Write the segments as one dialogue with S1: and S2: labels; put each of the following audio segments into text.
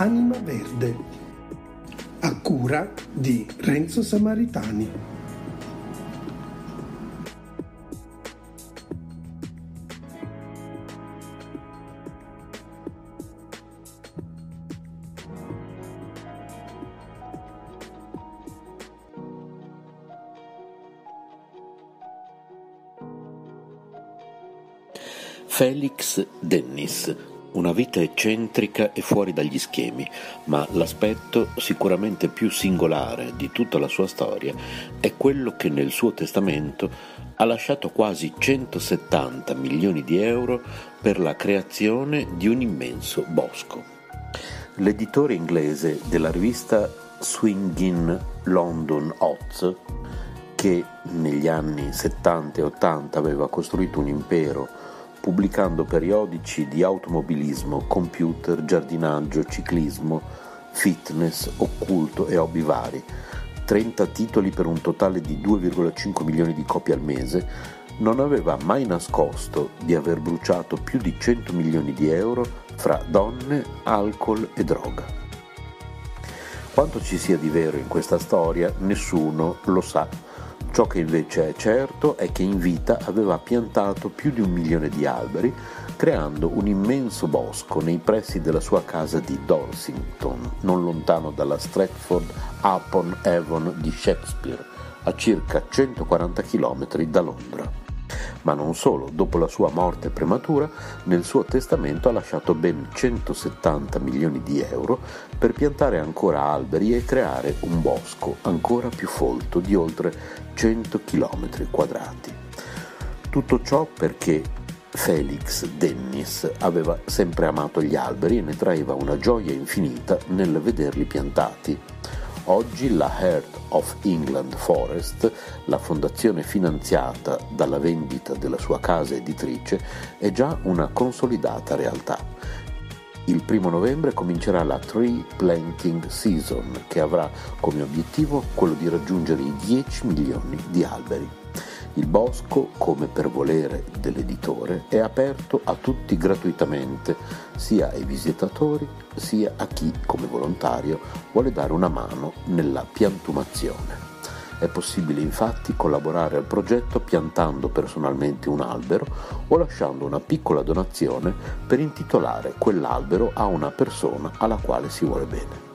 S1: Anima Verde, a cura di Renzo Samaritani.
S2: Felix Dennis una vita eccentrica e fuori dagli schemi, ma l'aspetto sicuramente più singolare di tutta la sua storia è quello che nel suo testamento ha lasciato quasi 170 milioni di euro per la creazione di un immenso bosco. L'editore inglese della rivista Swingin London Oz, che negli anni 70 e 80 aveva costruito un impero pubblicando periodici di automobilismo, computer, giardinaggio, ciclismo, fitness, occulto e hobby vari, 30 titoli per un totale di 2,5 milioni di copie al mese, non aveva mai nascosto di aver bruciato più di 100 milioni di euro fra donne, alcol e droga. Quanto ci sia di vero in questa storia nessuno lo sa Ciò che invece è certo è che in vita aveva piantato più di un milione di alberi, creando un immenso bosco nei pressi della sua casa di Dorsington, non lontano dalla Stratford upon Avon di Shakespeare, a circa 140 km da Londra. Ma non solo, dopo la sua morte prematura, nel suo testamento ha lasciato ben 170 milioni di euro per piantare ancora alberi e creare un bosco ancora più folto di oltre 100 km quadrati. Tutto ciò perché Felix Dennis aveva sempre amato gli alberi e ne traeva una gioia infinita nel vederli piantati Oggi la Heart of England Forest, la fondazione finanziata dalla vendita della sua casa editrice, è già una consolidata realtà. Il primo novembre comincerà la Tree Planting Season, che avrà come obiettivo quello di raggiungere i 10 milioni di alberi. Il bosco, come per volere dell'editore, è aperto a tutti gratuitamente, sia ai visitatori sia a chi, come volontario, vuole dare una mano nella piantumazione. È possibile infatti collaborare al progetto piantando personalmente un albero o lasciando una piccola donazione per intitolare quell'albero a una persona alla quale si vuole bene.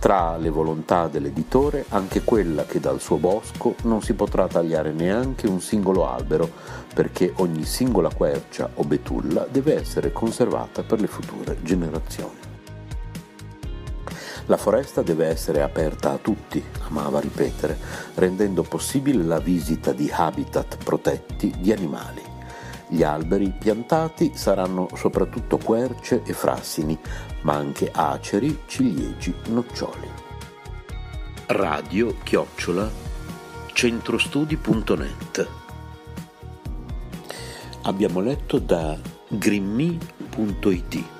S2: Tra le volontà dell'editore anche quella che dal suo bosco non si potrà tagliare neanche un singolo albero perché ogni singola quercia o betulla deve essere conservata per le future generazioni. La foresta deve essere aperta a tutti, amava ripetere, rendendo possibile la visita di habitat protetti di animali. Gli alberi piantati saranno soprattutto querce e frassini, ma anche aceri, ciliegi, noccioli. Radio chiocciola centrostudi.net Abbiamo letto da grimmi.it